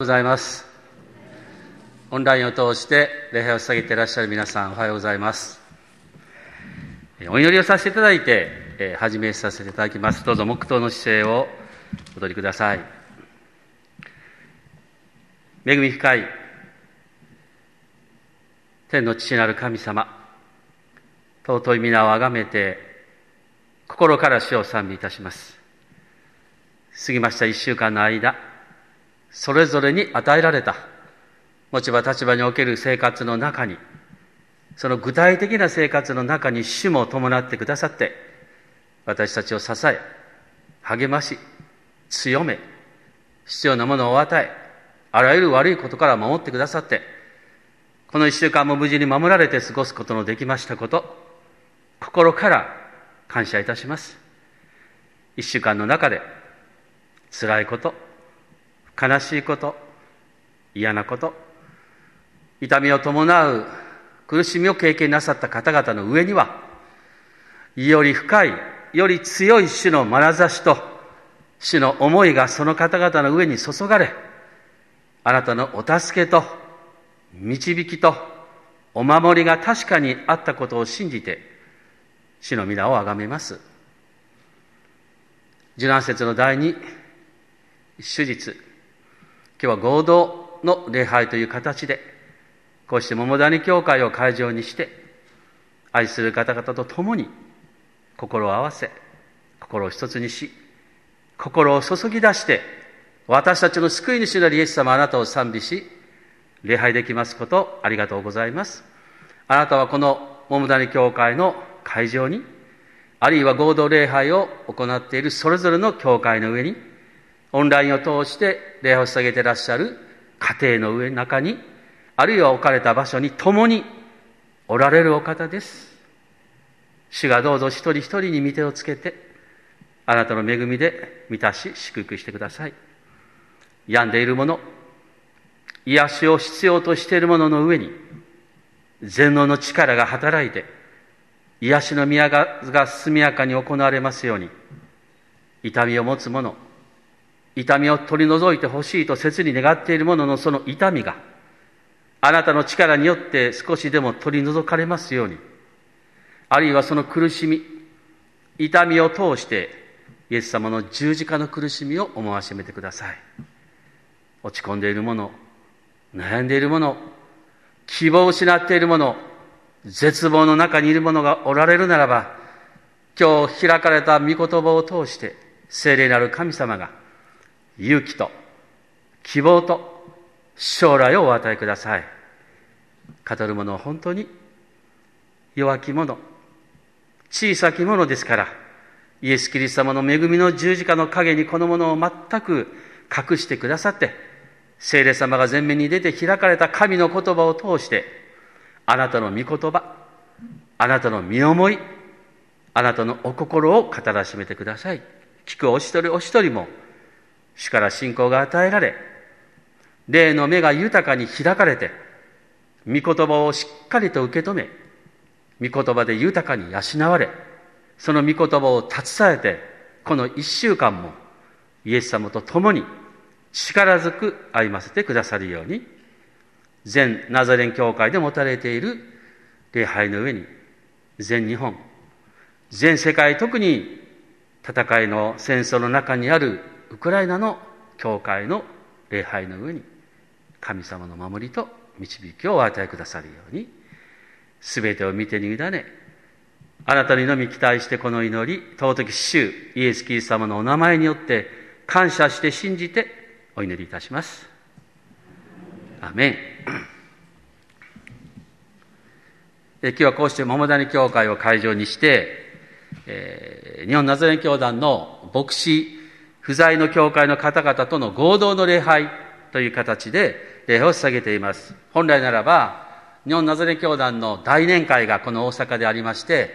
ございます。オンラインを通して礼拝を捧げていらっしゃる皆さんおはようございます。お祈りをさせていただいて始めさせていただきます。どうぞ黙祷の姿勢をお取りください。恵み深い天の父なる神様尊い皆をあがめて心から主を賛美いたします。過ぎました一週間の間それぞれに与えられた。持ち場立場における生活の中にその具体的な生活の中に主も伴ってくださって私たちを支え励まし強め必要なものを与えあらゆる悪いことから守ってくださってこの一週間も無事に守られて過ごすことのできましたこと心から感謝いたします。一週間の中で辛いこと悲しいこと嫌なこと痛みを伴う苦しみを経験なさった方々の上にはより深いより強い主の眼差しと主の思いがその方々の上に注がれあなたのお助けと導きとお守りが確かにあったことを信じて主の皆をあがめます。受難節の第二手術。今日は合同の礼拝という形で、こうして桃谷教会を会場にして、愛する方々と共に心を合わせ、心を一つにし、心を注ぎ出して、私たちの救い主なるイエス様あなたを賛美し、礼拝できますことありがとうございます。あなたはこの桃谷教会の会場に、あるいは合同礼拝を行っているそれぞれの教会の上に、オンラインを通して礼拝を捧げてらっしゃる家庭の上中に、あるいは置かれた場所に共におられるお方です。主がどうぞ一人一人に見てをつけて、あなたの恵みで満たし、祝福してください。病んでいる者、癒しを必要としている者の上に、全能の力が働いて、癒しの宮が速やかに行われますように、痛みを持つ者、痛みを取り除いてほしいと切に願っているもののその痛みがあなたの力によって少しでも取り除かれますようにあるいはその苦しみ痛みを通してイエス様の十字架の苦しみを思わしめてください。落ち込んでいる者悩んでいる者希望を失っている者絶望の中にいる者がおられるならば今日開かれた御言葉を通して聖霊なる神様が勇気と希望と将来をお与えください。語る者は本当に弱き者小さき者ですからイエス・キリスト様の恵みの十字架の陰にこのものを全く隠してくださって聖霊様が前面に出て開かれた神の言葉を通してあなたの御言葉あなたの身思いあなたのお心を語らしめてください。聞くお一人お一人も主から信仰が与えられ、霊の目が豊かに開かれて、御言葉をしっかりと受け止め、御言葉で豊かに養われ、その御言葉を携えて、この一週間もイエス様と共に力ずく歩ませてくださるように、全ナザレン教会で持たれている礼拝の上に、全日本、全世界特に戦いの戦争の中にあるウクライナの教会の礼拝の上に神様の守りと導きをお与えくださるように全てを見てに委ねあなたにのみ期待してこの祈り尊き主イエス・キリス様のお名前によって感謝して信じてお祈りいたします。アメン。今日はこうして桃谷教会を会場にして、えー、日本ナザレン教団の牧師不在の教会の方々との合同の礼拝という形で礼拝を捧げています。本来ならば、日本ナザレ教団の大年会がこの大阪でありまして、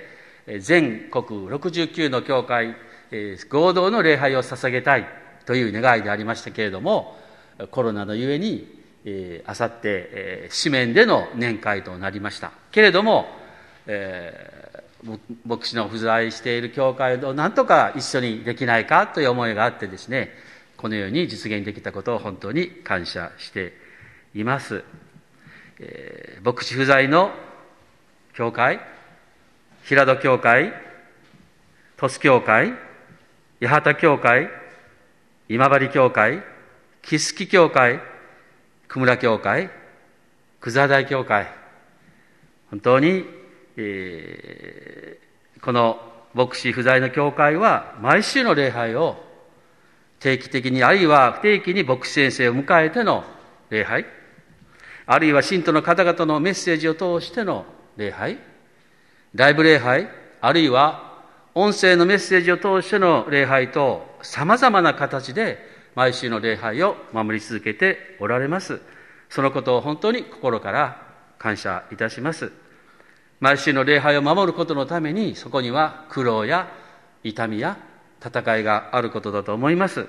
全国69の教会、合同の礼拝を捧げたいという願いでありましたけれども、コロナのゆえに、あさって、紙面での年会となりました。けれども、え牧師の不在している教会をなんとか一緒にできないかという思いがあってですね、このように実現できたことを本当に感謝しています。えー、牧師不在の教会、平戸教会、鳥栖教会、八幡教会、今治教会、木月教会、久村教会、久座大教会、本当に、えー、この牧師不在の教会は毎週の礼拝を定期的にあるいは不定期に牧師先生を迎えての礼拝あるいは信徒の方々のメッセージを通しての礼拝ライブ礼拝あるいは音声のメッセージを通しての礼拝と様々な形で毎週の礼拝を守り続けておられます。そのことを本当に心から感謝いたします。毎週の礼拝を守ることのために、そこには苦労や痛みや戦いがあることだと思います。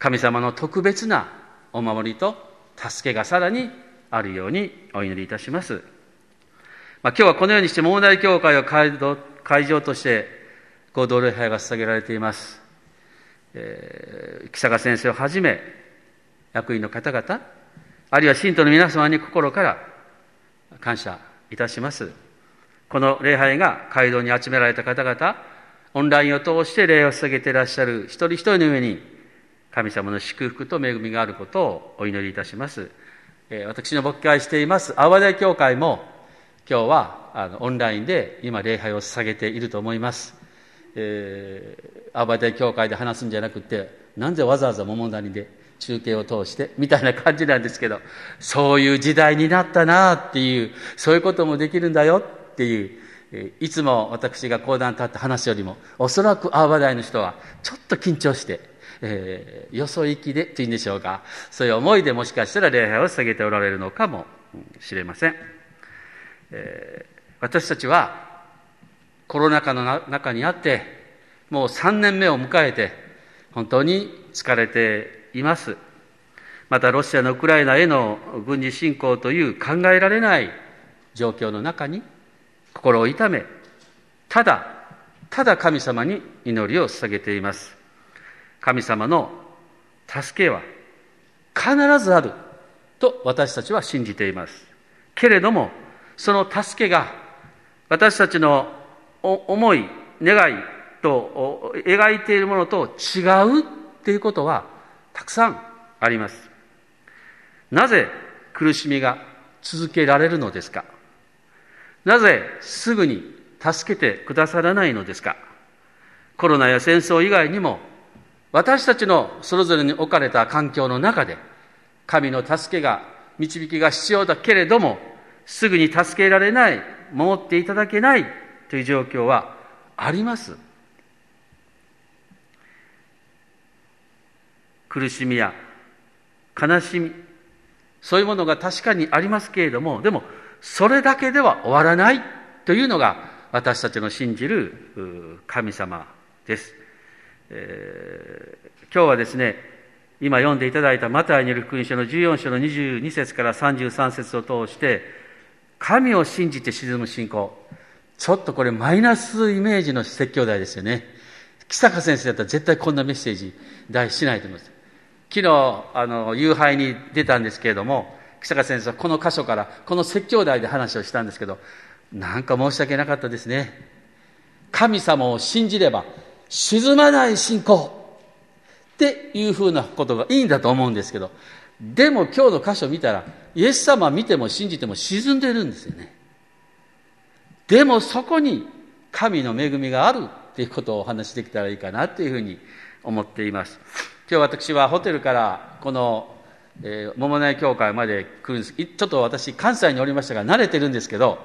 神様の特別なお守りと助けがさらにあるようにお祈りいたします。まあ、今日はこのようにして問題教会を会場として合同礼拝が捧げられています。えー、木坂先生をはじめ、役員の方々、あるいは信徒の皆様に心から感謝いたします。この礼拝が街道に集められた方々、オンラインを通して礼を捧げていらっしゃる一人一人の上に、神様の祝福と恵みがあることをお祈りいたします。え私の牧会しています、淡田教会も、今日はあのオンラインで今礼拝を捧げていると思います。えー、淡田教会で話すんじゃなくて、なんでわざわざ桃谷で中継を通してみたいな感じなんですけど、そういう時代になったなっていう、そういうこともできるんだよっていう、いつも私が講談立って話よりも、おそらく青葉台の人はちょっと緊張して、えー、よそ行きでっていうんでしょうか、そういう思いでもしかしたら礼拝を下げておられるのかもしれません。えー、私たちはコロナ禍の中にあって、もう3年目を迎えて、本当に疲れています。またロシアのウクライナへの軍事侵攻という考えられない状況の中に心を痛め、ただ、ただ神様に祈りを捧げています。神様の助けは必ずあると私たちは信じています。けれども、その助けが私たちの思い、願いと描いているものと違うっていうことはたくさんあります。なぜ苦しみが続けられるのですか？なぜすぐに助けてくださらないのですか？コロナや戦争以外にも私たちのそれぞれに置かれた環境の中で神の助けが導きが必要だけれどもすぐに助けられない守っていただけないという状況はあります。苦しみや悲しみ、そういうものが確かにありますけれども、でも、それだけでは終わらないというのが私たちの信じる神様です。えー、今日はですね、今読んでいただいたマタイによる福音書の14章の22節から33節を通して、神を信じて沈む信仰、ちょっとこれマイナスイメージの説教題ですよね。木坂先生だったら絶対こんなメッセージ題しないと思います。昨日、あの、夕拝に出たんですけれども、木坂先生はこの箇所から、この説教題で話をしたんですけど、なんか申し訳なかったですね。神様を信じれば、沈まない信仰っていうふうなことがいいんだと思うんですけど、でも今日の箇所見たら、イエス様見ても信じても沈んでるんですよね。でもそこに神の恵みがあるっていうことをお話しできたらいいかなというふうに思っています。今日私はホテルからこの、えー、桃内教会まで来るんです。ちょっと私関西におりましたが慣れてるんですけど、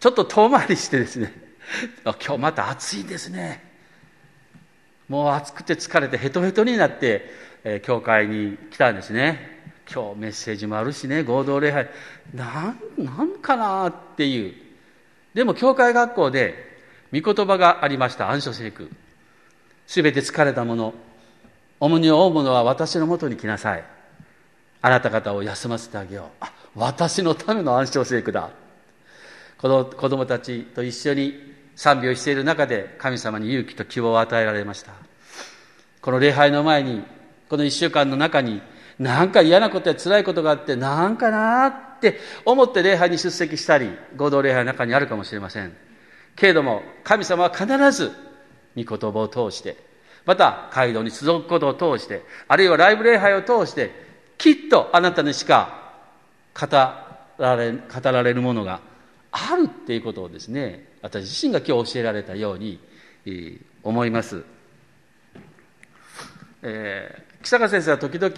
ちょっと遠回りしてですね、今日また暑いですね。もう暑くて疲れてヘトヘトになって、えー、教会に来たんですね。今日メッセージもあるしね、合同礼拝、なん、なんかなっていう。でも教会学校で御言葉がありました暗所聖句すべて疲れた者重荷を負う者は私のもとに来なさいあなた方を休ませてあげよう。あ私のための暗唱聖句だ。この子供たちと一緒に賛美をしている中で神様に勇気と希望を与えられました。この礼拝の前にこの一週間の中に、なんか嫌なことや辛いことがあって、なんかなって思って礼拝に出席したり、合同礼拝の中にあるかもしれません。けれども、神様は必ず、御言葉を通して、また、街道に続くことを通して、あるいはライブ礼拝を通して、きっとあなたにしか語られ語られるものがあるっていうことをですね、私自身が今日教えられたように、えー、思います。えー、木坂先生は時々、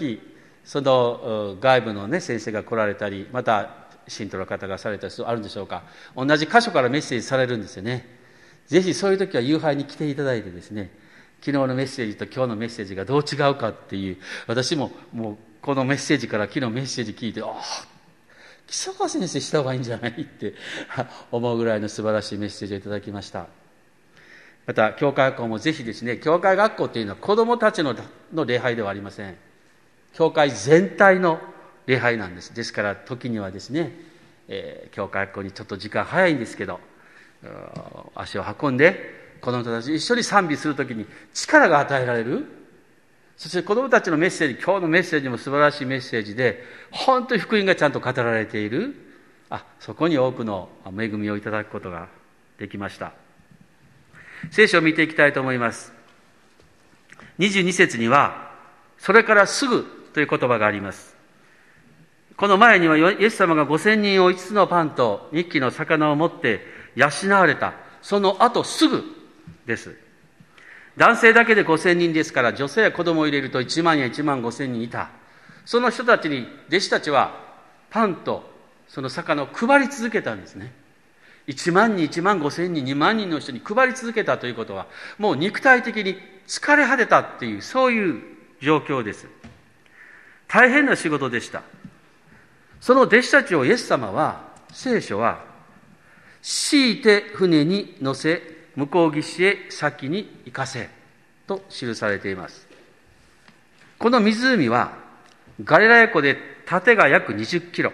その外部の、ね、先生が来られたり、また信徒の方がされたりするあるんでしょうか、同じ箇所からメッセージされるんですよね。ぜひそういう時は夕飯に来ていただいてですね、昨日のメッセージと今日のメッセージがどう違うかっていう、私ももうこのメッセージから昨日メッセージ聞いて、ああ、木坂先生した方がいいんじゃない？って 思うぐらいの素晴らしいメッセージをいただきました。また、教会学校もぜひですね、教会学校っていうのは子供たちのの礼拝ではありません。教会全体の礼拝なんです。ですから、時にはですね、えー、教会学校にちょっと時間早いんですけど、足を運んで、子供たち一緒に賛美するときに力が与えられる。そして子供たちのメッセージ、今日のメッセージも素晴らしいメッセージで、本当に福音がちゃんと語られている。あ、そこに多くの恵みをいただくことができました。聖書を見ていきたいと思います。22節には、それからすぐという言葉があります。この前にはイエス様が5000人を5つのパンと2匹の魚を持って養われた。その後すぐです。男性だけで5000人ですから、女性や子供を入れると1万や1万5000人いた。その人たちに弟子たちはパンとその魚を配り続けたんですね。1万人、1万5千人、2万人の人に配り続けたということは、もう肉体的に疲れ果てたっていう、そういう状況です。大変な仕事でした。その弟子たちをイエス様は、聖書は、強いて船に乗せ、向こう岸へ先に行かせ、と記されています。この湖は、ガリラヤ湖で縦が約20キロ、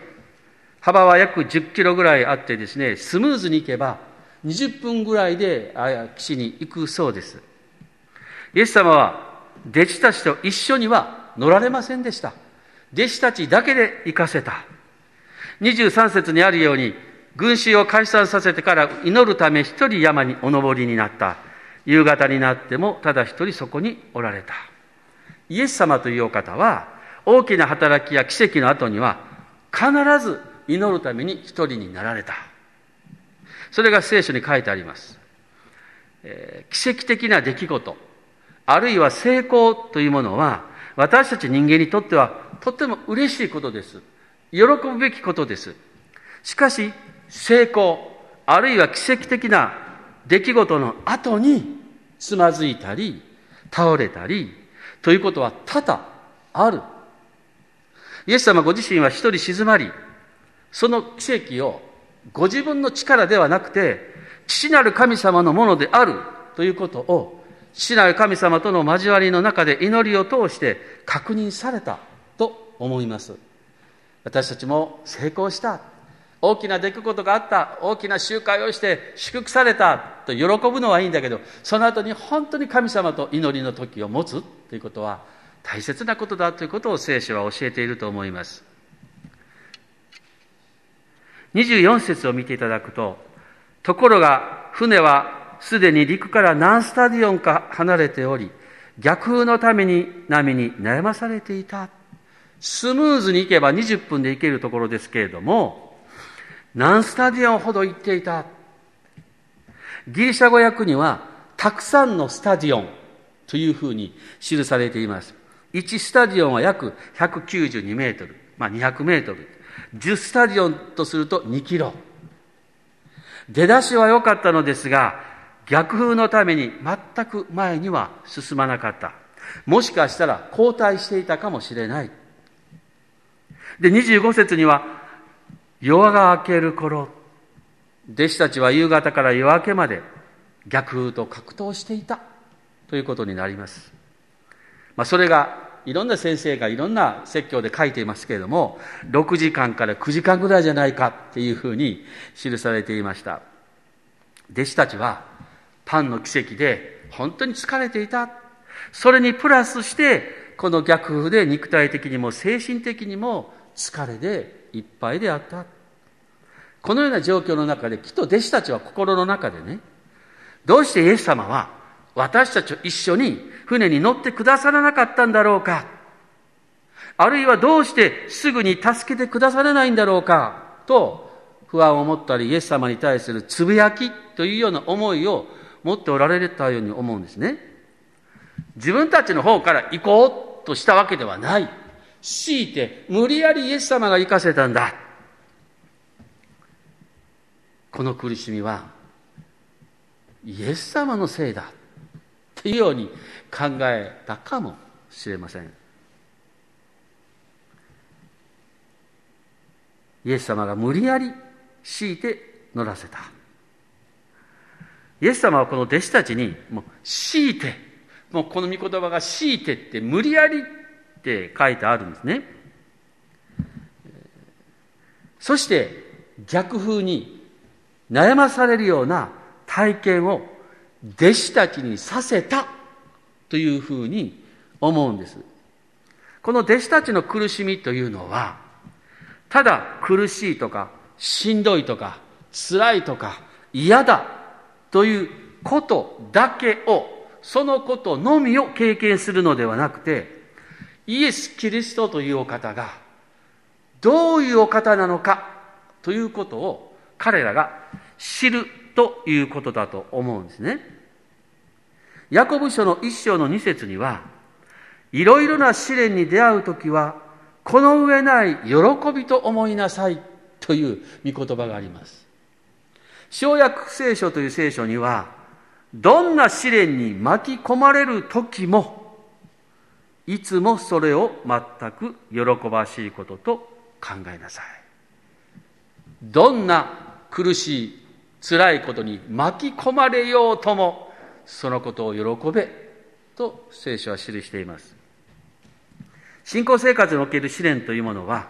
幅は約10キロぐらいあってですね、スムーズに行けば20分ぐらいで岸に行くそうです。イエス様は弟子たちと一緒には乗られませんでした。弟子たちだけで行かせた。23節にあるように、群衆を解散させてから祈るため一人山にお登りになった。夕方になってもただ一人そこにおられた。イエス様というお方は、大きな働きや奇跡の後には、必ず祈るために一人になられた。それが聖書に書いてあります。えー、奇跡的な出来事、あるいは成功というものは、私たち人間にとってはとっても嬉しいことです。喜ぶべきことです。しかし、成功、あるいは奇跡的な出来事の後につまずいたり、倒れたり、ということは多々ある。イエス様ご自身は一人静まり、その奇跡をご自分の力ではなくて、父なる神様のものであるということを、父なる神様との交わりの中で祈りを通して確認されたと思います。私たちも成功した。大きな出来事があった。大きな集会をして祝福されたと喜ぶのはいいんだけど、その後に本当に神様と祈りの時を持つということは大切なことだということを聖書は教えていると思います。24節を見ていただくと、ところが船はすでに陸から何スタディオンか離れており、逆風のために波に悩まされていた。スムーズに行けば20分で行けるところですけれども、何スタディオンほど行っていた？ギリシャ語訳には、たくさんのスタディオンというふうに記されています。1スタディオンは約192メートル、まあ200メートル。10スタジオンとすると2キロ。出だしは良かったのですが、逆風のために全く前には進まなかった。もしかしたら後退していたかもしれない。で、25節には、夜が明ける頃、弟子たちは夕方から夜明けまで逆風と格闘していたということになります。まあ、それがいろんな先生がいろんな説教で書いていますけれども、6時間から9時間ぐらいじゃないかっていうふうに記されていました。弟子たちはパンの奇跡で本当に疲れていた。それにプラスしてこの逆風で肉体的にも精神的にも疲れでいっぱいであった。このような状況の中で、きっと弟子たちは心の中でね、どうしてイエス様は私たちと一緒に船に乗ってくださらなかったんだろうかあるいはどうしてすぐに助けてくださらないんだろうかと不安を持ったりイエス様に対するつぶやきというような思いを持っておられたように思うんですね。自分たちの方から行こうとしたわけではない。強いて無理やりイエス様が行かせたんだ。この苦しみはイエス様のせいだっていうように考えたかもしれません。イエス様が無理やり強いて乗らせた。イエス様はこの弟子たちに、もう強いて、もうこの御言葉が強いてって無理やりって書いてあるんですね。そして逆風に悩まされるような体験を弟子たちにさせたというふうに思うんです。この弟子たちの苦しみというのは、ただ苦しいとか、しんどいとか、辛いとか、嫌だということだけを、そのことのみを経験するのではなくて、イエス・キリストというお方が、どういうお方なのかということを彼らが知るということだと思うんですね。ヤコブ書の一章の二節には、いろいろな試練に出会うときは、この上ない喜びと思いなさいという御言葉があります。小約聖書という聖書には、どんな試練に巻き込まれる時も、いつもそれを全く喜ばしいことと考えなさい。どんな苦しい、辛いことに巻き込まれようとも、そのことを喜べと聖書は記しています。信仰生活における試練というものは、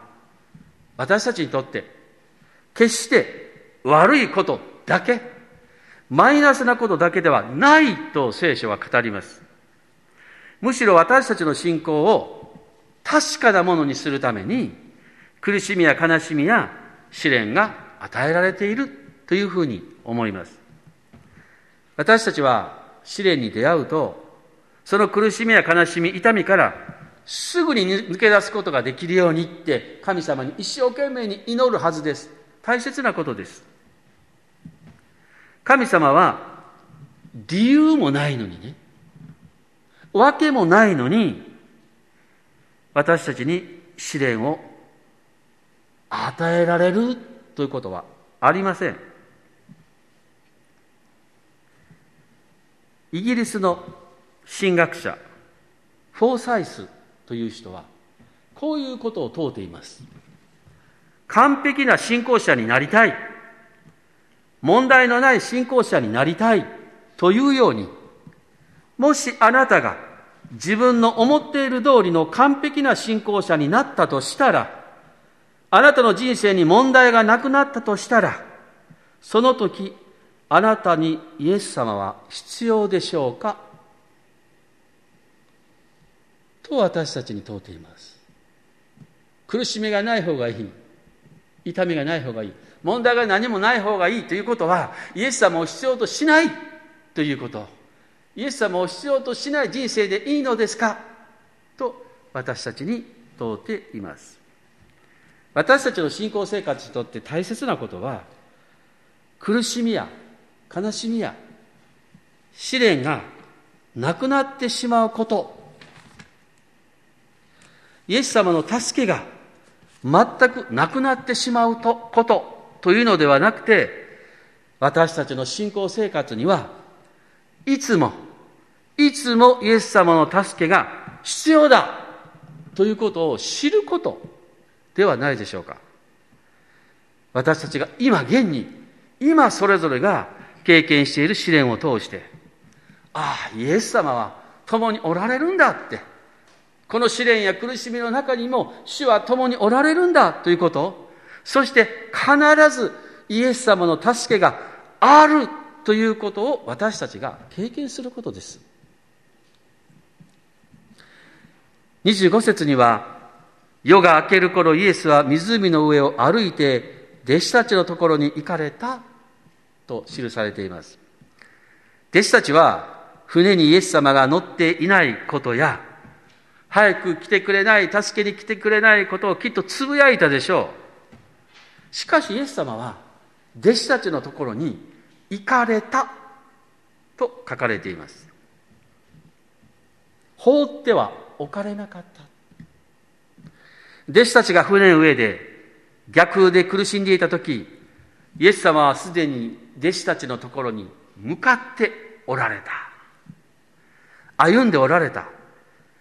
私たちにとって決して悪いことだけ、マイナスなことだけではないと聖書は語ります。むしろ私たちの信仰を確かなものにするために、苦しみや悲しみや試練が与えられているというふうに思います。私たちは試練に出会うと、その苦しみや悲しみ、痛みからすぐに抜け出すことができるようにって神様に一生懸命に祈るはずです。大切なことです。神様は理由もないのにね、わけもないのに、私たちに試練を与えられるということはありません。イギリスの神学者、フォーサイスという人は、こういうことを問うています。完璧な信仰者になりたい。問題のない信仰者になりたい。というように、もしあなたが自分の思っている通りの完璧な信仰者になったとしたら、あなたの人生に問題がなくなったとしたら、その時、あなたにイエス様は必要でしょうか？と私たちに問うています。苦しみがない方がいい。痛みがない方がいい。問題が何もない方がいいということは、イエス様を必要としないということ。イエス様を必要としない人生でいいのですか？と私たちに問うています。私たちの信仰生活にとって大切なことは、苦しみや悲しみや試練がなくなってしまうこと。イエス様の助けが全くなくなってしまうとことというのではなくて、私たちの信仰生活には、いつも、いつもイエス様の助けが必要だということを知ることではないでしょうか。私たちが今現に、今それぞれが経験している試練を通して、ああ、イエス様は共におられるんだって、この試練や苦しみの中にも主は共におられるんだということ、そして必ずイエス様の助けがあるということを私たちが経験することです。25節には、夜が明ける頃イエスは湖の上を歩いて弟子たちのところに行かれたと記されています。弟子たちは船にイエス様が乗っていないことや、早く来てくれない、助けに来てくれないことをきっとつぶやいたでしょう。しかしイエス様は弟子たちのところに行かれたと書かれています。放っては置かれなかった。弟子たちが船の上で逆風で苦しんでいた時、イエス様はすでに弟子たちのところに向かっておられた。歩んでおられた。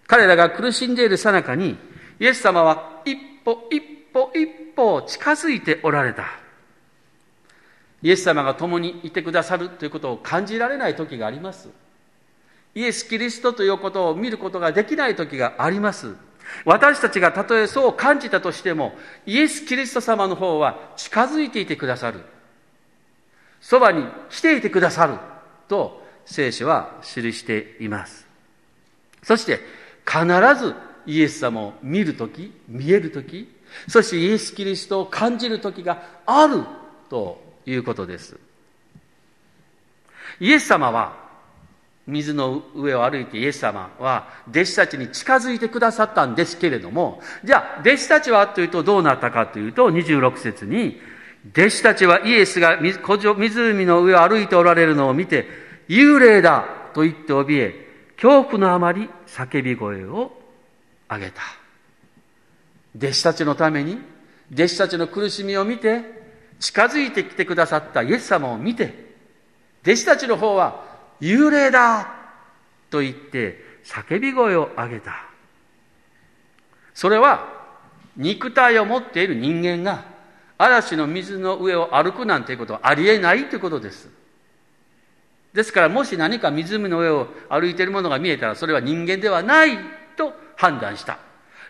彼らが苦しんでいるさなかに、イエス様は一歩一歩一歩近づいておられた。イエス様が共にいてくださるということを感じられない時があります。イエス・キリストということを見ることができない時があります。私たちがたとえそう感じたとしても、イエス・キリスト様の方は近づいていてくださる。そばに来ていてくださる。と聖書は記しています。そして必ずイエス様を見るとき、見えるとき、そしてイエス・キリストを感じるときがあるということです。イエス様は水の上を歩いてイエス様は弟子たちに近づいてくださったんですけれども、じゃあ弟子たちはというとどうなったかというと26節に、弟子たちはイエスが湖の上を歩いておられるのを見て、幽霊だと言って怯え、恐怖のあまり叫び声を上げた。弟子たちのために、弟子たちの苦しみを見て、近づいてきてくださったイエス様を見て、弟子たちの方は幽霊だと言って叫び声を上げた。それは肉体を持っている人間が嵐の水の上を歩くなんていうことはありえないということです。ですからもし何か湖の上を歩いているものが見えたらそれは人間ではないと判断した。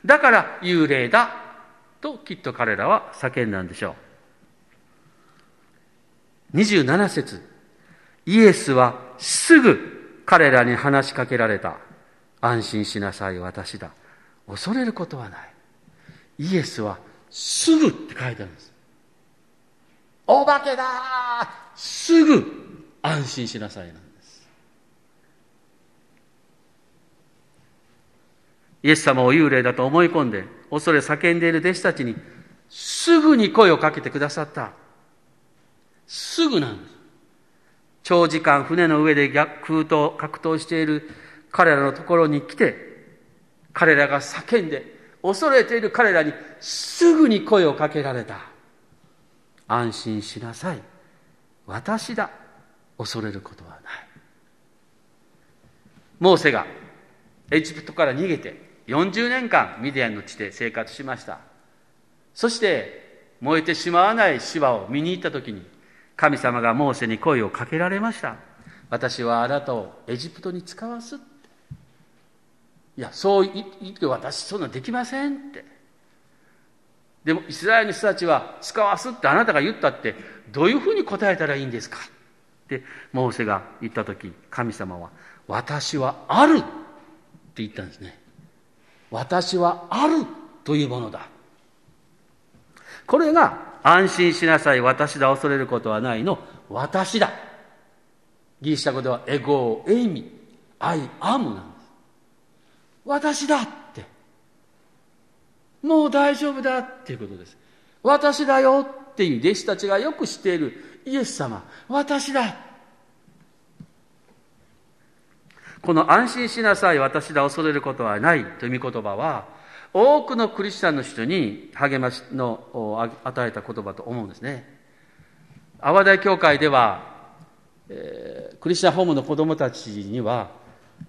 だから幽霊だときっと彼らは叫んだんでしょう。27節イエスはすぐ彼らに話しかけられた。安心しなさい、私だ。恐れることはない。イエスはすぐって書いてあるんです。お化けだすぐ安心しなさいなんです。イエス様を幽霊だと思い込んで、恐れ叫んでいる弟子たちに、すぐに声をかけてくださった。すぐなんです。長時間船の上で逆空と格闘している彼らのところに来て、彼らが叫んで、恐れている彼らにすぐに声をかけられた。安心しなさい。私だ。恐れることはない。モーセがエジプトから逃げて40年間ミディアンの地で生活しました。そして燃えてしまわない芝を見に行った時に神様がモーセに声をかけられました。私はあなたをエジプトに使わす。いや、そう言って私そんなできませんって。でもイスラエルの人たちは使わすってあなたが言ったってどういうふうに答えたらいいんですかってモーセが言った時神様は私はあるって言ったんですね。私はあるというものだ。これが安心しなさい、私だ、恐れることはないの、私だ。ギリシャ語では、ἐγώ、εἰμι、I am なんです。私だって。もう大丈夫だっていうことです。私だよっていう弟子たちがよく知っているイエス様、私だ。この安心しなさい、私だ、恐れることはないという御言葉は、多くのクリスチャンの人に励ましの与えた言葉と思うんですね。阿波大教会では、えー、クリスチャンホームの子供たちには、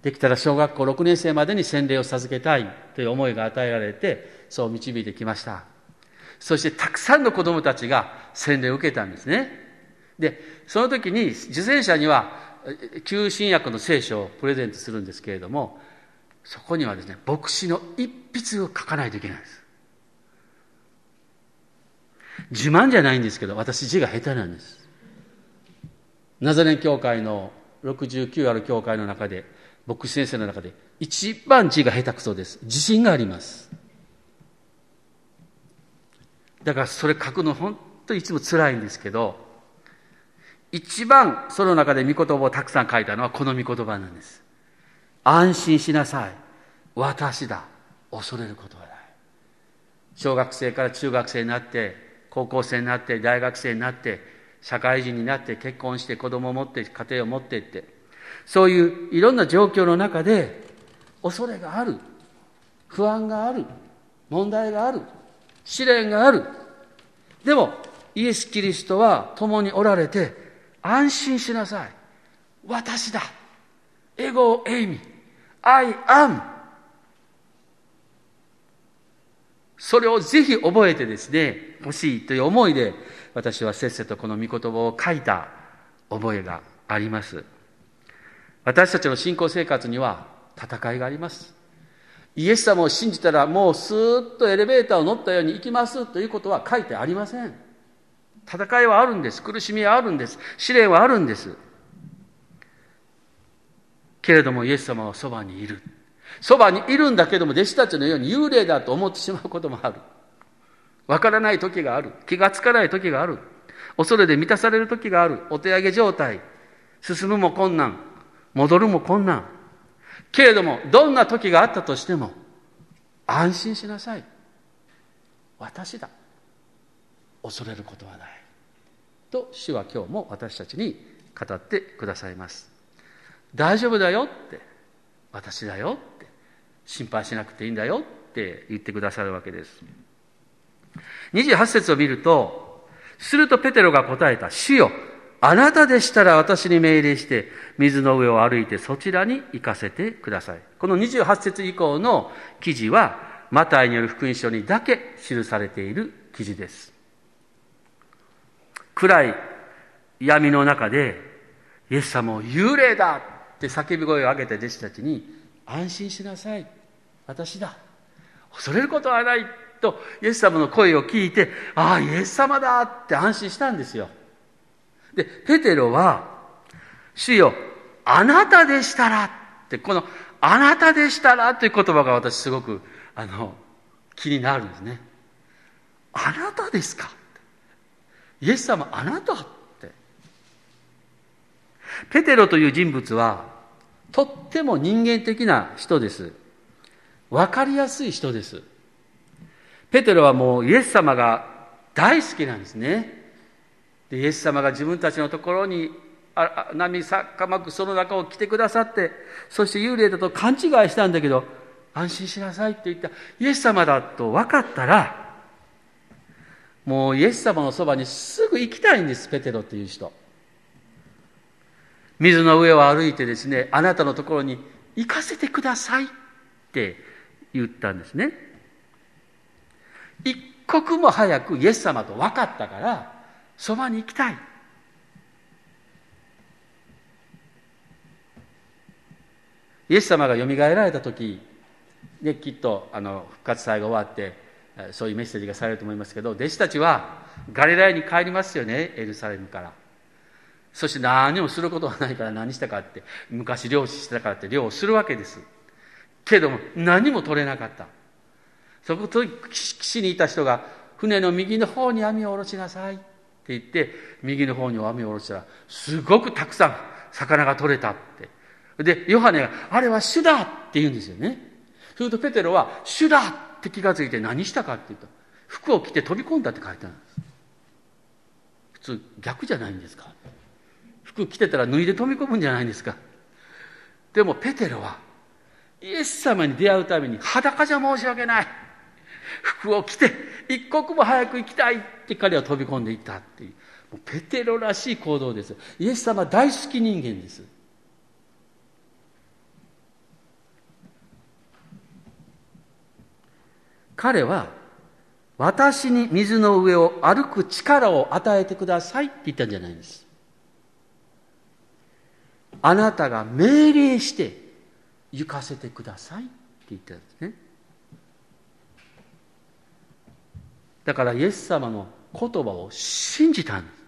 できたら小学校6年生までに洗礼を授けたいという思いが与えられて、そう導いてきました。そしてたくさんの子供たちが洗礼を受けたんですね。で、その時に受選者には、旧新約の聖書をプレゼントするんですけれども、そこにはですね、牧師の一筆を書かないといけないんです。自慢じゃないんですけど、私字が下手なんです。ナザレン教会の69ある教会の中で、牧師先生の中で一番字が下手くそです。自信があります。だからそれ書くの本当にいつも辛いんですけど、一番その中で御言葉をたくさん書いたのはこの御言葉なんです。安心しなさい。私だ。恐れることはない。小学生から中学生になって、高校生になって、大学生になって、社会人になって結婚して子供を持って家庭を持っていって、そういういろんな状況の中で恐れがある、不安がある、問題がある、試練がある。でも、イエス・キリストは共におられて、安心しなさい。私だ。エゴ・エイミ。I am。それをぜひ覚えてですね、欲しいという思いで、私はせっせとこの御言葉を書いた覚えがあります。私たちの信仰生活には戦いがあります。イエス様を信じたらもうスーッとエレベーターを乗ったように行きますということは書いてありません。戦いはあるんです。苦しみはあるんです。試練はあるんです。けれどもイエス様はそばにいる。そばにいるんだけども弟子たちのように幽霊だと思ってしまうこともある。わからない時がある。気がつかない時がある。恐れで満たされる時がある。お手上げ状態。進むも困難。戻るも困難。けれども、どんな時があったとしても、安心しなさい。私だ。恐れることはない。と、主は今日も私たちに語ってくださいます。大丈夫だよって、私だよって、心配しなくていいんだよって言ってくださるわけです。28節を見ると、するとペテロが答えた、主よ、あなたでしたら私に命令して、水の上を歩いてそちらに行かせてください。この28節以降の記事は、マタイによる福音書にだけ記されている記事です。暗い闇の中で、イエス様を幽霊だって叫び声を上げた弟子たちに、安心しなさい。私だ。恐れることはない。と、イエス様の声を聞いて、ああ、イエス様だって安心したんですよ。で、ペテロは、主よ、あなたでしたらって、この、あなたでしたらという言葉が私すごく、あの、気になるんですね。あなたですかイエス様、あなたって。ペテロという人物は、とっても人間的な人です。わかりやすい人です。ペテロはもうイエス様が大好きなんですね。でイエス様が自分たちのところに波さかまくその中を来てくださってそして幽霊だと勘違いしたんだけど安心しなさいって言ったイエス様だと分かったらもうイエス様のそばにすぐ行きたいんですペテロっていう人水の上を歩いてですねあなたのところに行かせてくださいって言ったんですね一刻も早くイエス様と分かったからそばに行きたい。イエス様がよみがえられた時、ね、きっとあの復活祭が終わってそういうメッセージがされると思いますけど弟子たちはガリラヤに帰りますよねエルサレムからそして何もすることがないから何したかって昔漁師したからって漁をするわけですけども何も取れなかったそこと岸にいた人が船の右の方に網を下ろしなさいって言って、右の方に網を下ろしたら、すごくたくさん魚が取れたって。で、ヨハネが、あれは主だって言うんですよね。するとペテロは、主だって気がついて何したかって言うと、服を着て飛び込んだって書いてあるんです。普通、逆じゃないんですか？服着てたら脱いで飛び込むんじゃないんですか？でもペテロは、イエス様に出会うために裸じゃ申し訳ない。服を着て一刻も早く行きたいって彼は飛び込んでいったっていうもうペテロらしい行動ですイエス様大好き人間です彼は私に水の上を歩く力を与えてくださいって言ったんじゃないんですあなたが命令して行かせてくださいって言ったんですねだからイエス様の言葉を信じたんです。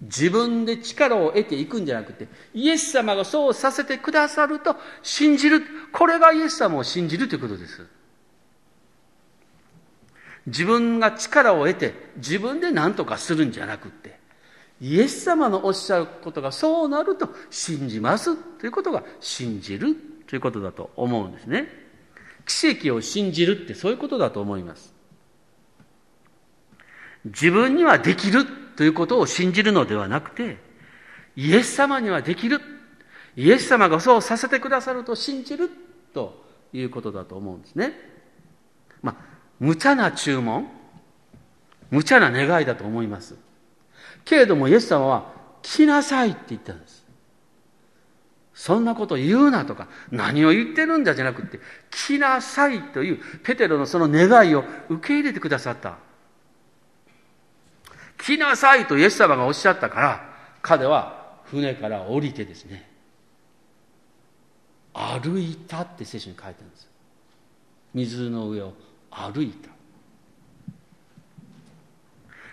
自分で力を得ていくんじゃなくて、イエス様がそうさせてくださると信じる。これがイエス様を信じるということです。自分が力を得て自分で何とかするんじゃなくって、イエス様のおっしゃることがそうなると信じますということが信じるということだと思うんですね。奇跡を信じるってそういうことだと思います。自分にはできるということを信じるのではなくて、イエス様にはできる。イエス様がそうさせてくださると信じるということだと思うんですね。まあ、無茶な注文、無茶な願いだと思います。けれどもイエス様は、来なさいって言ったんです。そんなこと言うなとか、何を言ってるんだじゃなくて、来なさいというペテロのその願いを受け入れてくださった。来なさいとイエス様がおっしゃったから、彼は船から降りてですね、歩いたって聖書に書いてあるんです。水の上を歩いた。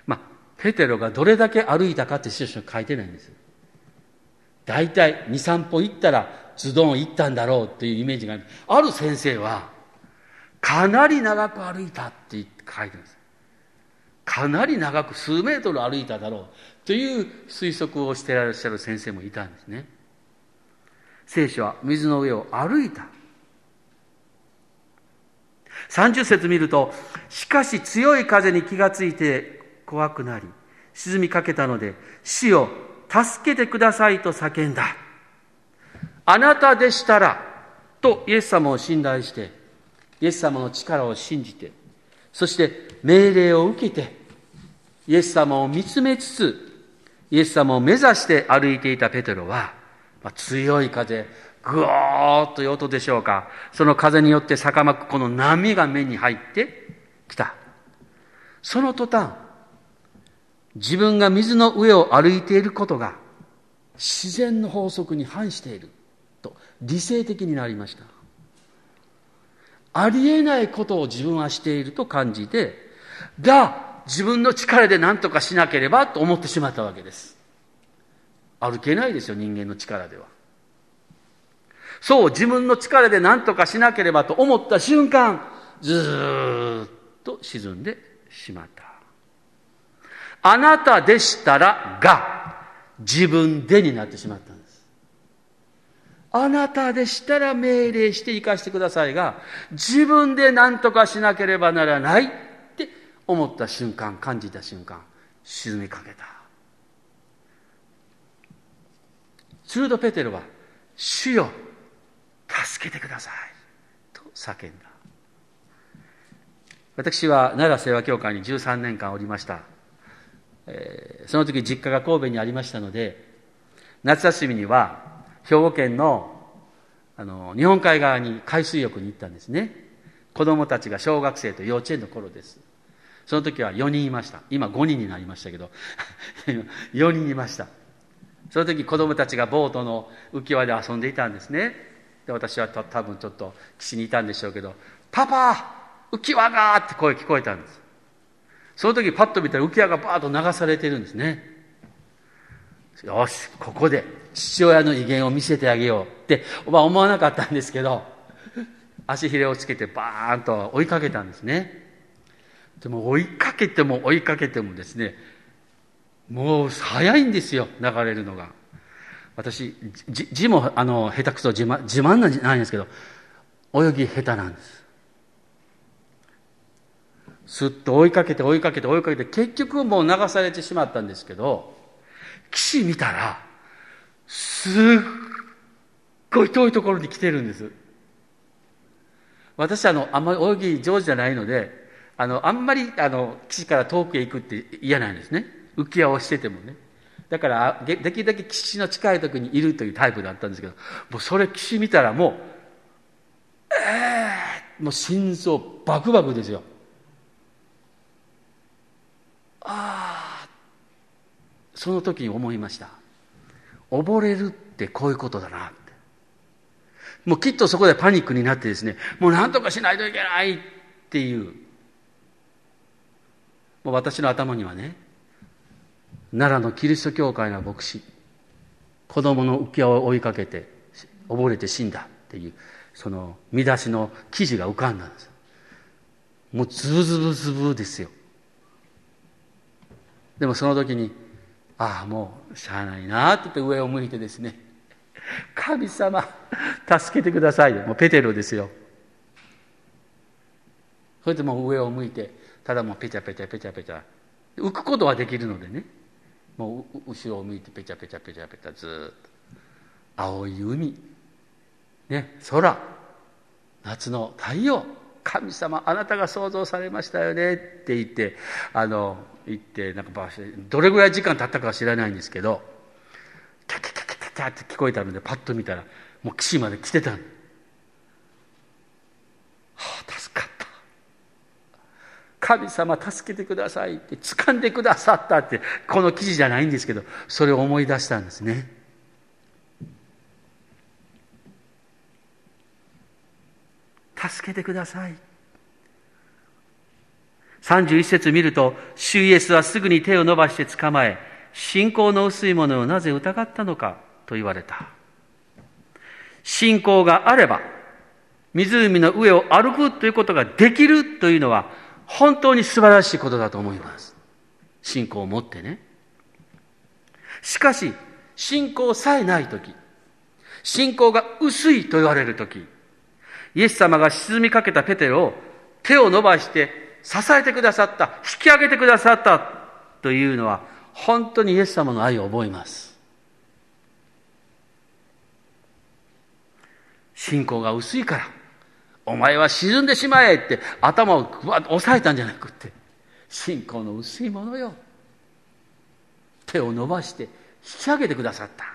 まあ、ペテロがどれだけ歩いたかって聖書に書いてないんです。大体2、3歩行ったらズドン行ったんだろうっていうイメージがある。ある先生は、かなり長く歩いたって書いてるんです。かなり長く数メートル歩いただろうという推測をしていらっしゃる先生もいたんですね。聖書は水の上を歩いた。30節見ると、しかし強い風に気がついて怖くなり、沈みかけたので、死を助けてくださいと叫んだ。あなたでしたら、とイエス様を信頼して、イエス様の力を信じて、そして命令を受けて、イエス様を見つめつつ、イエス様を目指して歩いていたペテロは、まあ、強い風、ぐおーっという音でしょうか。その風によって逆まくこの波が目に入ってきた。その途端、自分が水の上を歩いていることが自然の法則に反していると理性的になりました。ありえないことを自分はしていると感じて、が、自分の力で何とかしなければと思ってしまったわけです。歩けないですよ、人間の力では。そう、自分の力で何とかしなければと思った瞬間、ずーっと沈んでしまった。あなたでしたらが、自分でになってしまったんです。あなたでしたら命令して生かしてくださいが、自分で何とかしなければならないって思った瞬間、感じた瞬間、沈みかけた。するとペテロは、主よ、助けてください。と叫んだ。私は奈良清和教会に13年間おりました。えー、その時実家が神戸にありましたので、夏休みには兵庫県のあの日本海側に海水浴に行ったんですね。子供たちが小学生と幼稚園の頃です。その時は4人いました。今5人になりましたけど 4人いました。その時子供たちがボートの浮き輪で遊んでいたんですね。で私は多分ちょっと岸にいたんでしょうけど「パパ浮き輪が!」って声聞こえたんです。その時パッと見たら浮き輪がバーッと流されてるんですね。よしここで父親の威厳を見せてあげよう。って思わなかったんですけど足ひれをつけてバーンと追いかけたんですね。でも追いかけても追いかけてもですねもう早いんですよ流れるのが。私字もあの下手くそ自慢自慢なんないんですけど泳ぎ下手なんです。すっと追いかけて追いかけて追いかけて結局もう流されてしまったんですけど岸見たらすっごい遠いところに来てるんです。私あの、あんまり泳ぎ上手じゃないので、あの、あんまりあの、岸から遠くへ行くって嫌なんですね。浮き輪をしててもね。だから、できるだけ岸の近いところにいるというタイプだったんですけど、もうそれ岸見たらもう、ええー、もう心臓バクバクですよ。ああ、その時に思いました。溺れるってこういうことだなって。もうきっとそこでパニックになってですね、もう何とかしないといけないっていう。もう私の頭にはね、奈良のキリスト教会の牧師子供の浮き輪を追いかけて溺れて死んだっていうその見出しの記事が浮かんだんですもうズブズブズブですよでもその時にああもうしゃあないなって言って上を向いてですね 神様助けてくださいもうペテロですよ。それでもう上を向いてただもうペチャペチャペチャペチャ。浮くことはできるのでね。もう後ろを向いてペチャペチャペチャペチャずっと。青い海。ね空。夏の太陽。神様あなたが創造されましたよねって言ってあの言ってなんかどれぐらい時間経ったかは知らないんですけどキャキャキャキャキャって聞こえたのでパッと見たらもう岸まで来てたはあ助かった。神様助けてくださいって掴んでくださったってこの記事じゃないんですけどそれを思い出したんですね。助けてください。31節見ると主イエスはすぐに手を伸ばして捕まえ信仰の薄いものをなぜ疑ったのかと言われた。信仰があれば湖の上を歩くということができるというのは本当に素晴らしいことだと思います。信仰を持ってね。しかし信仰さえない時信仰が薄いと言われる時イエス様が沈みかけたペテロを手を伸ばして支えてくださった、引き上げてくださったというのは、本当にイエス様の愛を覚えます。信仰が薄いから、お前は沈んでしまえって頭をぐわっと押さえたんじゃなくって、信仰の薄いものよ。手を伸ばして引き上げてくださった。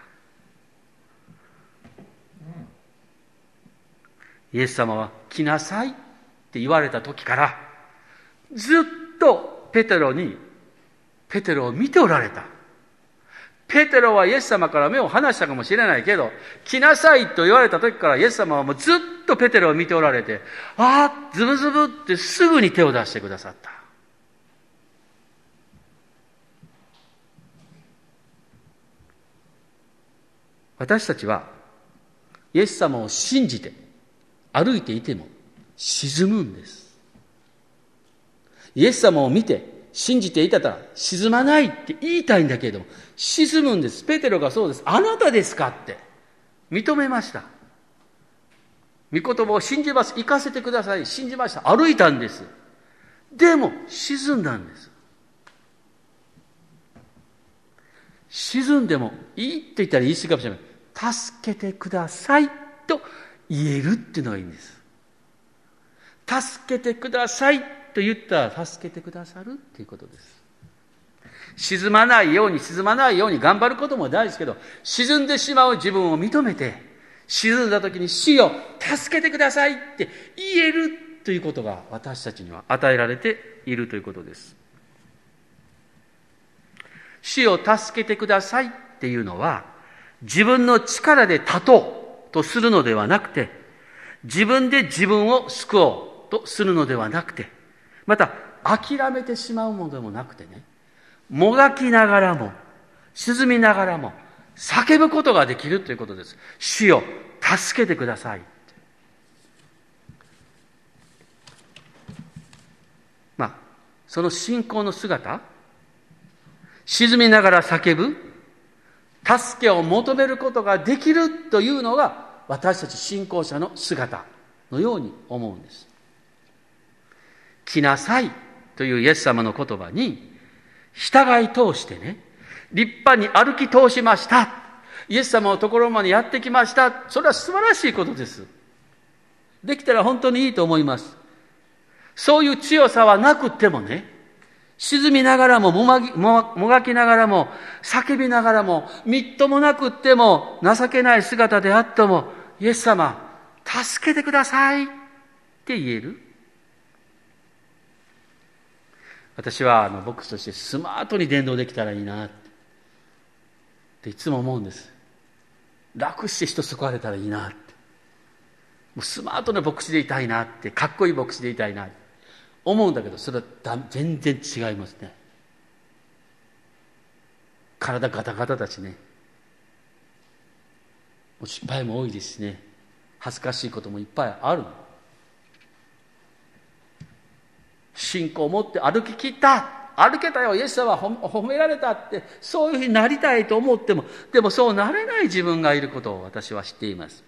イエス様は来なさいって言われた時からずっとペテロにペテロを見ておられた。ペテロはイエス様から目を離したかもしれないけど、来なさいと言われた時からイエス様はもうずっとペテロを見ておられて、ああ、ズブズブってすぐに手を出してくださった。私たちはイエス様を信じて歩いていても沈むんです。イエス様を見て信じていたら沈まないって言いたいんだけれども沈むんです。ペテロがそうです。あなたですかって認めました。御言葉を信じます。行かせてください。信じました。歩いたんです。でも沈んだんです。沈んでもいいって言ったら言い過ぎかもしれない。助けてくださいと言えるっていうのがいいんです。助けてくださいと言ったら助けてくださるっていうことです。沈まないように沈まないように頑張ることも大事ですけど、沈んでしまう自分を認めて、沈んだ時に死を助けてくださいって言えるということが私たちには与えられているということです。死を助けてくださいっていうのは、自分の力で立とうとするのではなくて、自分で自分を救おうとするのではなくて、また諦めてしまうものでもなくてね、もがきながらも、沈みながらも、叫ぶことができるということです。主よ、助けてください。まあ、その信仰の姿、沈みながら叫ぶ、助けを求めることができるというのが私たち信仰者の姿のように思うんです。来なさいというイエス様の言葉に従い通してね、立派に歩き通しました。イエス様のところまでやってきました。それは素晴らしいことです。できたら本当にいいと思います。そういう強さはなくってもね、沈みながらももまぎももがきながらも叫びながらもみっともなくっても情けない姿であってもイエス様助けてくださいって言える私はあの牧師としてスマートに伝道できたらいいなって。いつも思うんです。楽して人救われたらいいなって。もうスマートな牧師でいたいなって。かっこいい牧師でいたいな思うんだけどそれは全然違いますね。体ガタガタだしね。失敗も多いですしね。恥ずかしいこともいっぱいある信仰を持って歩き切った。歩けたよ。イエス様は褒められたってそういうふうになりたいと思ってもでもそうなれない自分がいることを私は知っています。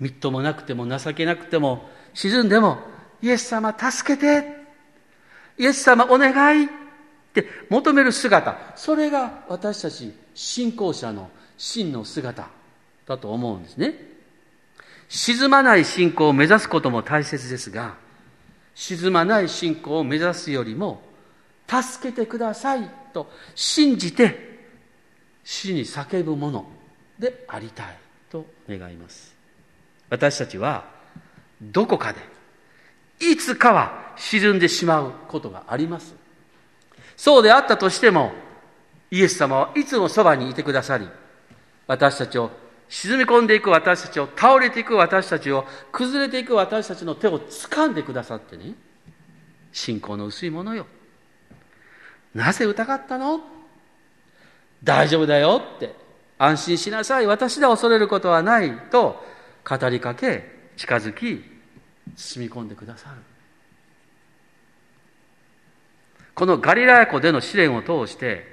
みっともなくても情けなくても沈んでもイエス様助けて。イエス様お願いって求める姿。それが私たち信仰者の真の姿だと思うんですね。沈まない信仰を目指すことも大切ですが沈まない信仰を目指すよりも助けてくださいと信じて死に叫ぶものでありたいと願います。私たちはどこかでいつかは沈んでしまうことがあります。そうであったとしてもイエス様はいつもそばにいてくださり私たちを沈み込んでいく私たちを倒れていく私たちを崩れていく私たちの手を掴んでくださってね。信仰の薄いものよ。なぜ疑ったの？大丈夫だよって。安心しなさい。私で恐れることはないと語りかけ近づき包み込んでくださる。このガリラヤ湖での試練を通して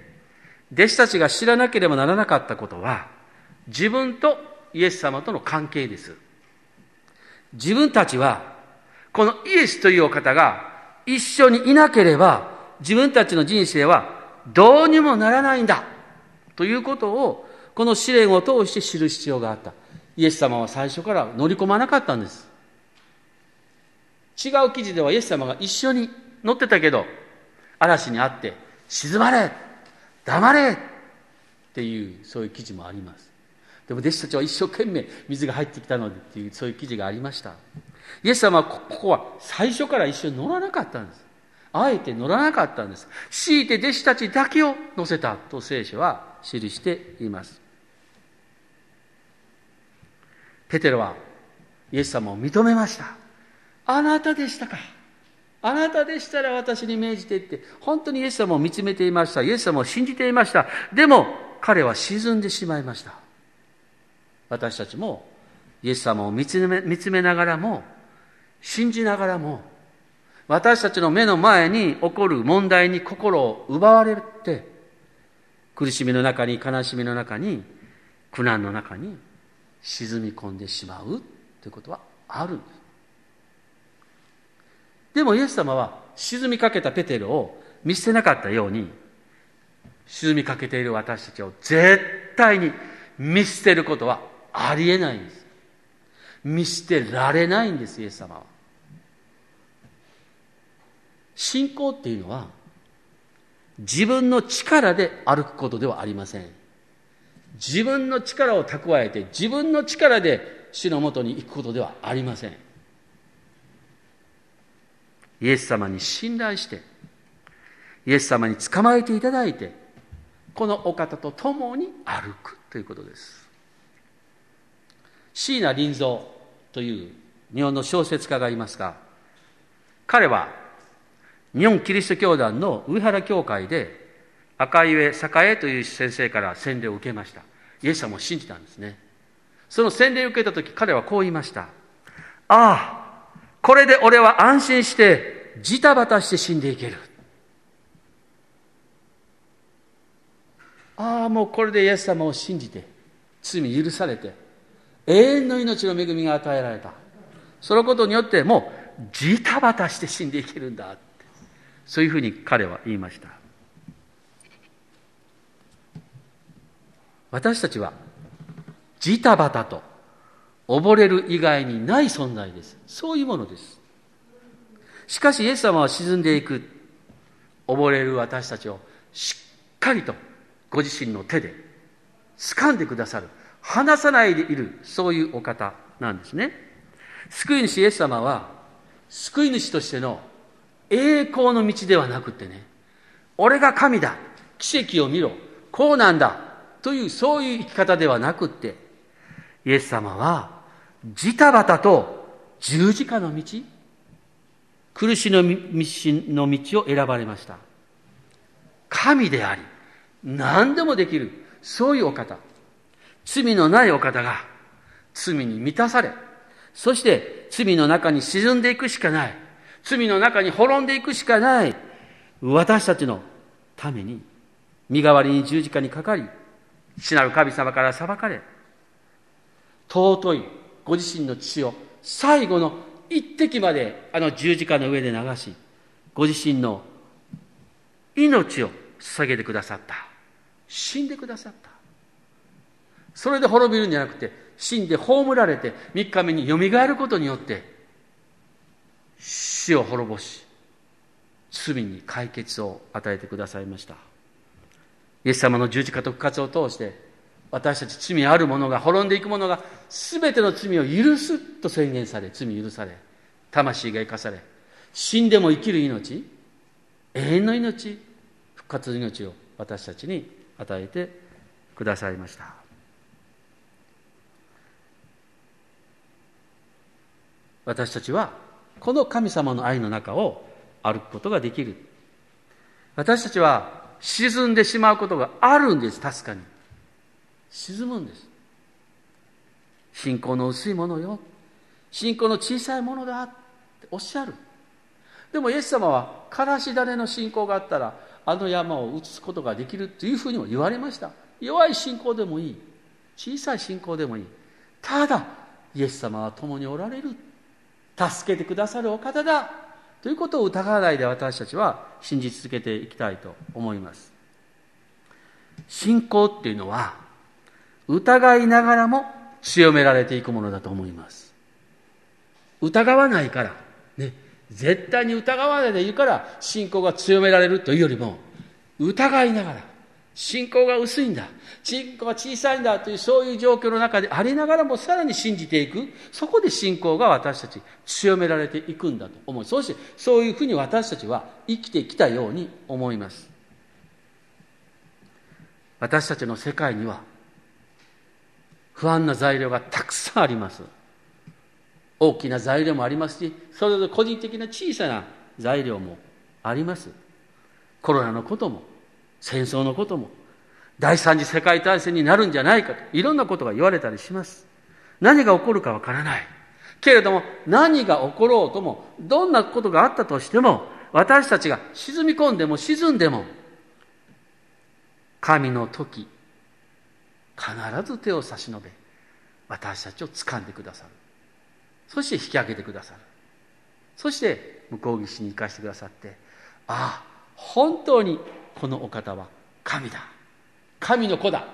弟子たちが知らなければならなかったことは自分とイエス様との関係です自分たちはこのイエスというお方が一緒にいなければ自分たちの人生はどうにもならないんだということをこの試練を通して知る必要があったイエス様は最初から乗り込まなかったんです。違う記事ではイエス様が一緒に乗ってたけど、嵐にあって、静まれ黙れっていう、そういう記事もあります。でも弟子たちは一生懸命水が入ってきたのでっていう、そういう記事がありました。イエス様はここは最初から一緒に乗らなかったんです。あえて乗らなかったんです。強いて弟子たちだけを乗せたと聖書は記しています。ペテロはイエス様を認めました。あなたでしたか。あなたでしたら私に命じてって、本当にイエス様を見つめていました。イエス様を信じていました。でも、彼は沈んでしまいました。私たちも、イエス様を見つめ見つめながらも、信じながらも、私たちの目の前に起こる問題に心を奪われて、苦しみの中に、悲しみの中に、苦難の中に、沈み込んでしまうということはある。んですでもイエス様は沈みかけたペテロを見捨てなかったように沈みかけている私たちを絶対に見捨てることはありえないんです。見捨てられないんですイエス様は。信仰っていうのは自分の力で歩くことではありません。自分の力を蓄えて自分の力で主のもとに行くことではありません。イエス様に信頼してイエス様に捕まえていただいてこのお方と共に歩くということです。椎名林蔵という日本の小説家がいますが彼は日本キリスト教団の上原教会で赤井上栄という先生から洗礼を受けました。イエス様を信じたんですね。その洗礼を受けた時彼はこう言いました。ああこれで俺は安心してジタバタして死んでいける。ああもうこれでイエス様を信じて罪許されて永遠の命の恵みが与えられた。そのことによってもうジタバタして死んでいけるんだって。そういうふうに彼は言いました。私たちはジタバタと溺れる以外にない存在です。そういうものです。しかしイエス様は沈んでいく。溺れる私たちをしっかりとご自身の手で掴んでくださる。離さないでいるそういうお方なんですね救い主イエス様は救い主としての栄光の道ではなくってね俺が神だ奇跡を見ろこうなんだというそういう生き方ではなくってイエス様はジタバタと十字架の道苦しの道の道を選ばれました神であり、何でもできる、そういうお方。罪のないお方が罪に満たされ、そして罪の中に沈んでいくしかない。罪の中に滅んでいくしかない。私たちのために、身代わりに十字架にかかり、死なる神様から裁かれ、尊いご自身の血を最後の一滴まであの十字架の上で流し、ご自身の命を捧げてくださった。死んでくださった。それで滅びるんじゃなくて、死んで葬られて三日目によみがえることによって、死を滅ぼし、罪に解決を与えてくださいました。イエス様の十字架と復活を通して、私たち罪ある者が滅んでいく者が全ての罪を許すと宣言され罪許され魂が生かされ死んでも生きる命永遠の命復活の命を私たちに与えてくださいました私たちはこの神様の愛の中を歩くことができる。私たちは沈んでしまうことがあるんです。確かに。沈むんです。信仰の薄いものよ。信仰の小さいものだっておっしゃる。でもイエス様はからし種の信仰があったらあの山を移すことができるというふうにも言われました。弱い信仰でもいい。小さい信仰でもいい。ただイエス様は共におられる。助けてくださるお方だということを疑わないで私たちは信じ続けていきたいと思います信仰っていうのは疑いながらも強められていくものだと思います。疑わないから、ね、絶対に疑わないでいるから信仰が強められるというよりも、疑いながら、信仰が薄いんだ、信仰が小さいんだというそういう状況の中でありながらもさらに信じていく、そこで信仰が私たち強められていくんだと思い、そしてそういうふうに私たちは生きてきたように思います。私たちの世界には不安な材料がたくさんあります。大きな材料もありますし、それぞれ個人的な小さな材料もあります。コロナのことも、戦争のことも、第三次世界大戦になるんじゃないかと、いろんなことが言われたりします。何が起こるかわからない。けれども、何が起ころうとも、どんなことがあったとしても、私たちが沈み込んでも沈んでも、神の時、必ず手を差し伸べ私たちを掴んでくださるそして引き上げてくださるそして向こう岸に生かしてくださってああ本当にこのお方は神だ神の子だ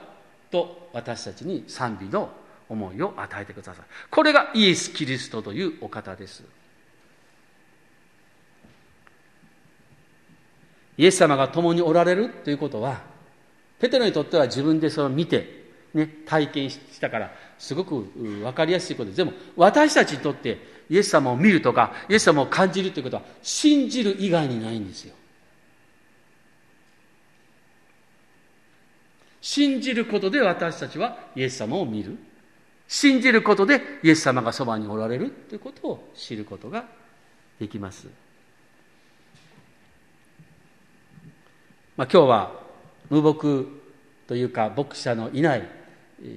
と私たちに賛美の思いを与えてくださるこれがイエス・キリストというお方ですイエス様が共におられるということはペテロにとっては自分でそれを見てね、体験したから、すごく分かりやすいことです。でも、私たちにとって、イエス様を見るとか、イエス様を感じるということは、信じる以外にないんですよ。信じることで私たちはイエス様を見る。信じることでイエス様がそばにおられるということを知ることができます。まあ、今日は無牧というか牧者のいない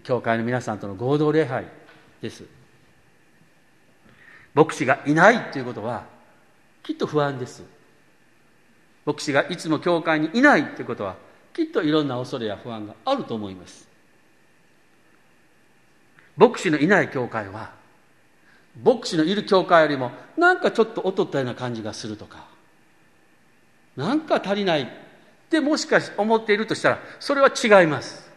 教会の皆さんとの合同礼拝です牧師がいないということはきっと不安です牧師がいつも教会にいないということはきっといろんな恐れや不安があると思います牧師のいない教会は牧師のいる教会よりもなんかちょっと劣ったような感じがするとかなんか足りないってもしかして思っているとしたらそれは違います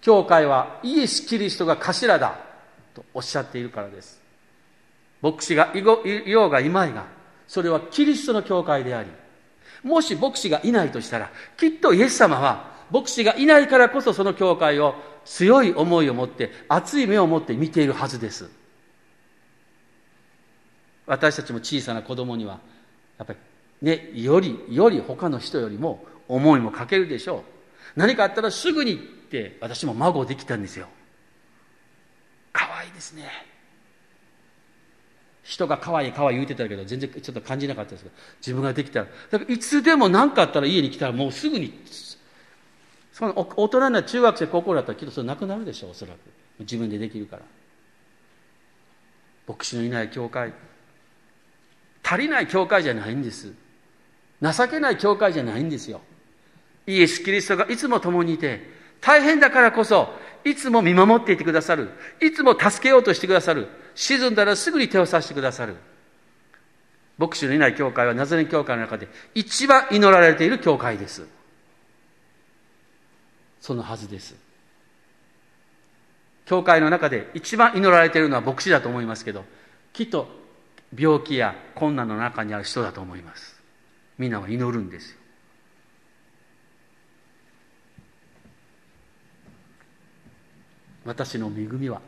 教会はイエス・キリストが頭だとおっしゃっているからです。牧師がいようがいまいが、それはキリストの教会であり、もし牧師がいないとしたら、きっとイエス様は牧師がいないからこそその教会を強い思いを持って、熱い目を持って見ているはずです。私たちも小さな子供には、やっぱりね、より、より他の人よりも思いもかけるでしょう。何かあったらすぐにって私も孫できたんですよ可愛いですね人が可愛い可愛い言うてたけど全然ちょっと感じなかったですけど自分ができたら。だからいつでも何かあったら家に来たらもうすぐにその大人な中学生高校だったらきっとそれなくなるでしょうおそらく。自分でできるから。牧師のいない教会。足りない教会じゃないんです。情けない教会じゃないんですよ。イエス・キリストがいつも共にいて大変だからこそいつも見守っていてくださる。いつも助けようとしてくださる。沈んだらすぐに手を差してくださる。牧師のいない教会はナザレン教会の中で一番祈られている教会です。そのはずです。教会の中で一番祈られているのは牧師だと思いますけどきっと病気や困難の中にある人だと思います。みんなは祈るんですよ。私の恵みは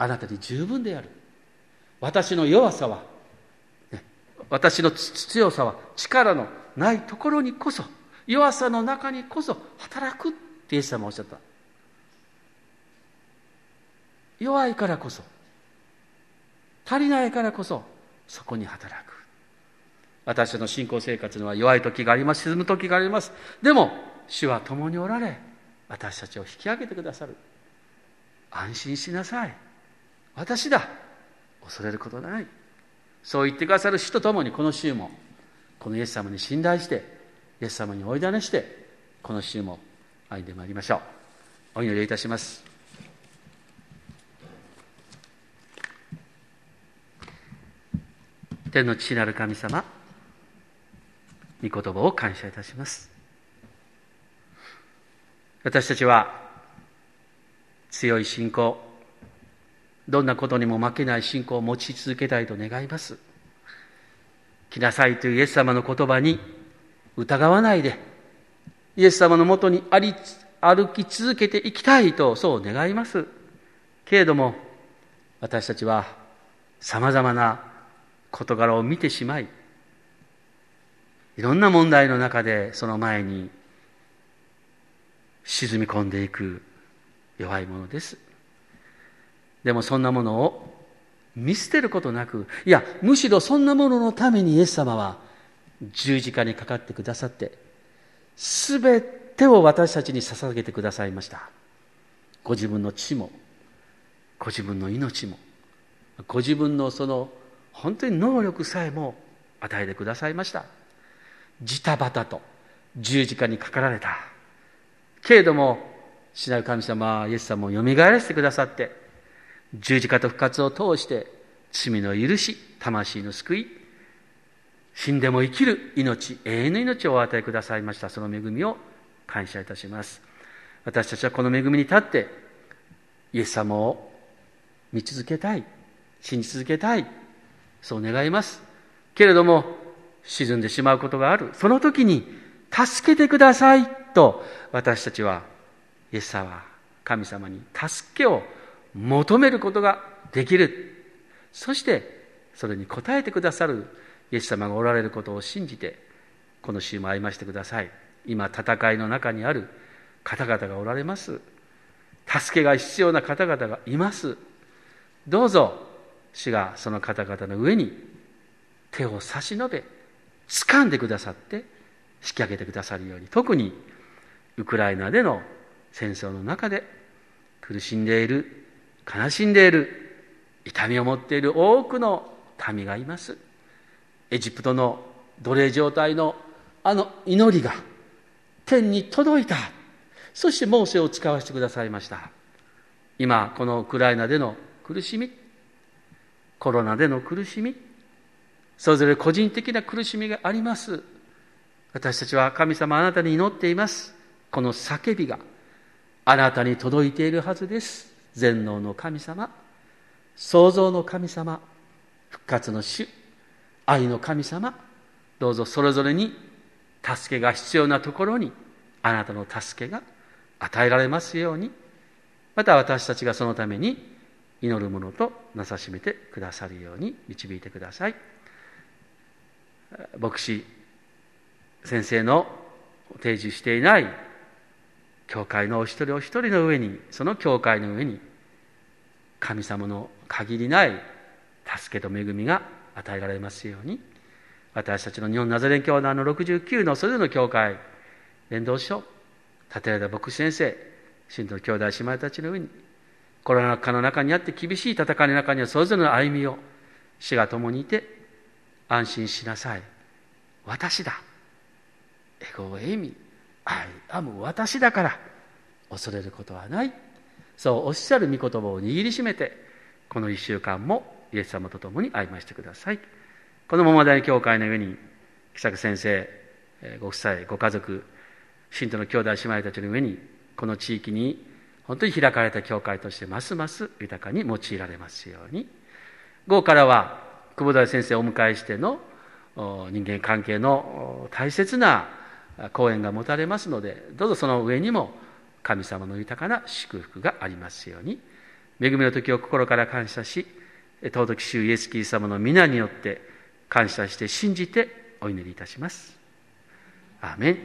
あなたに十分である。私の弱さは、ね、私の強さは力のないところにこそ弱さの中にこそ働くってイエス様おっしゃった。弱いからこそ足りないからこそそこに働く。私の信仰生活には弱い時があります。沈む時があります。でも主は共におられ私たちを引き上げてくださる。安心しなさい。私だ。恐れることない。そう言ってくださる主と共にこの週もこのイエス様に信頼してイエス様においだねしてこの週も歩んでまいりましょう。お祈りいたします。天の父なる神様御言葉を感謝いたします。私たちは強い信仰どんなことにも負けない信仰を持ち続けたいと願います。来なさいというイエス様の言葉に疑わないでイエス様のもとにあり歩き続けていきたいとそう願います。けれども私たちはさまざまな事柄を見てしまいいろんな問題の中でその前に沈み込んでいく弱いものです。でもそんなものを見捨てることなくいやむしろそんなもののためにイエス様は十字架にかかってくださって全てを私たちに捧げてくださいました。ご自分の血もご自分の命もご自分のその本当に能力さえも与えてくださいました。ジタバタと十字架にかかられた。けれども死なる神様はイエス様をよみがえらせてくださって十字架と復活を通して罪の許し魂の救い死んでも生きる命永遠の命をお与えくださいました。その恵みを感謝いたします。私たちはこの恵みに立ってイエス様を見続けたい信じ続けたいそう願います。けれども沈んでしまうことがある。その時に助けてくださいと私たちはイエス様神様に助けを求めることができる。そしてそれに応えてくださる。イエス様がおられることを信じてこの週も歩ましてください。今戦いの中にある。方々がおられます。助けが必要な方々がいます。どうぞ主がその方々の上に手を差し伸べ掴んでくださって引き上げてくださるように。特にウクライナでの戦争の中で苦しんでいる悲しんでいる痛みを持っている多くの民がいます。エジプトの奴隷状態のあの祈りが天に届いた。そしてモーセを使わせてくださいました。今このウクライナでの苦しみ。コロナでの苦しみ。それぞれ個人的な苦しみがあります。私たちは神様あなたに祈っています。この叫びがあなたに届いているはずです。全能の神様創造の神様復活の主愛の神様どうぞそれぞれに助けが必要なところにあなたの助けが与えられますようにまた私たちがそのために祈るものとなさしめてくださるように導いてください。牧師先生の提示していない教会のお一人お一人の上にその教会の上に神様の限りない助けと恵みが与えられますように。私たちの日本ナザレン教団の69のそれぞれの教会伝道所立てられた牧師先生信徒の兄弟姉妹たちの上にコロナ禍の中にあって厳しい戦いの中にはそれぞれの歩みを死が共にいて安心しなさい。私だ。ἐγώ εἰμι。I am 私だから恐れることはない。そうおっしゃる御言葉を握りしめてこの一週間もイエス様と共に歩ましてください。この桃谷教会の上に喜作先生ご夫妻ご家族信徒の兄弟姉妹たちの上にこの地域に本当に開かれた教会としてますます豊かに用いられますように。午後からは久保田先生をお迎えしての人間関係の大切な講演が持たれますのでどうぞその上にも神様の豊かな祝福がありますように恵みの時を心から感謝し尊き主イエス・キリスト様の皆によって感謝して信じてお祈りいたします。アメン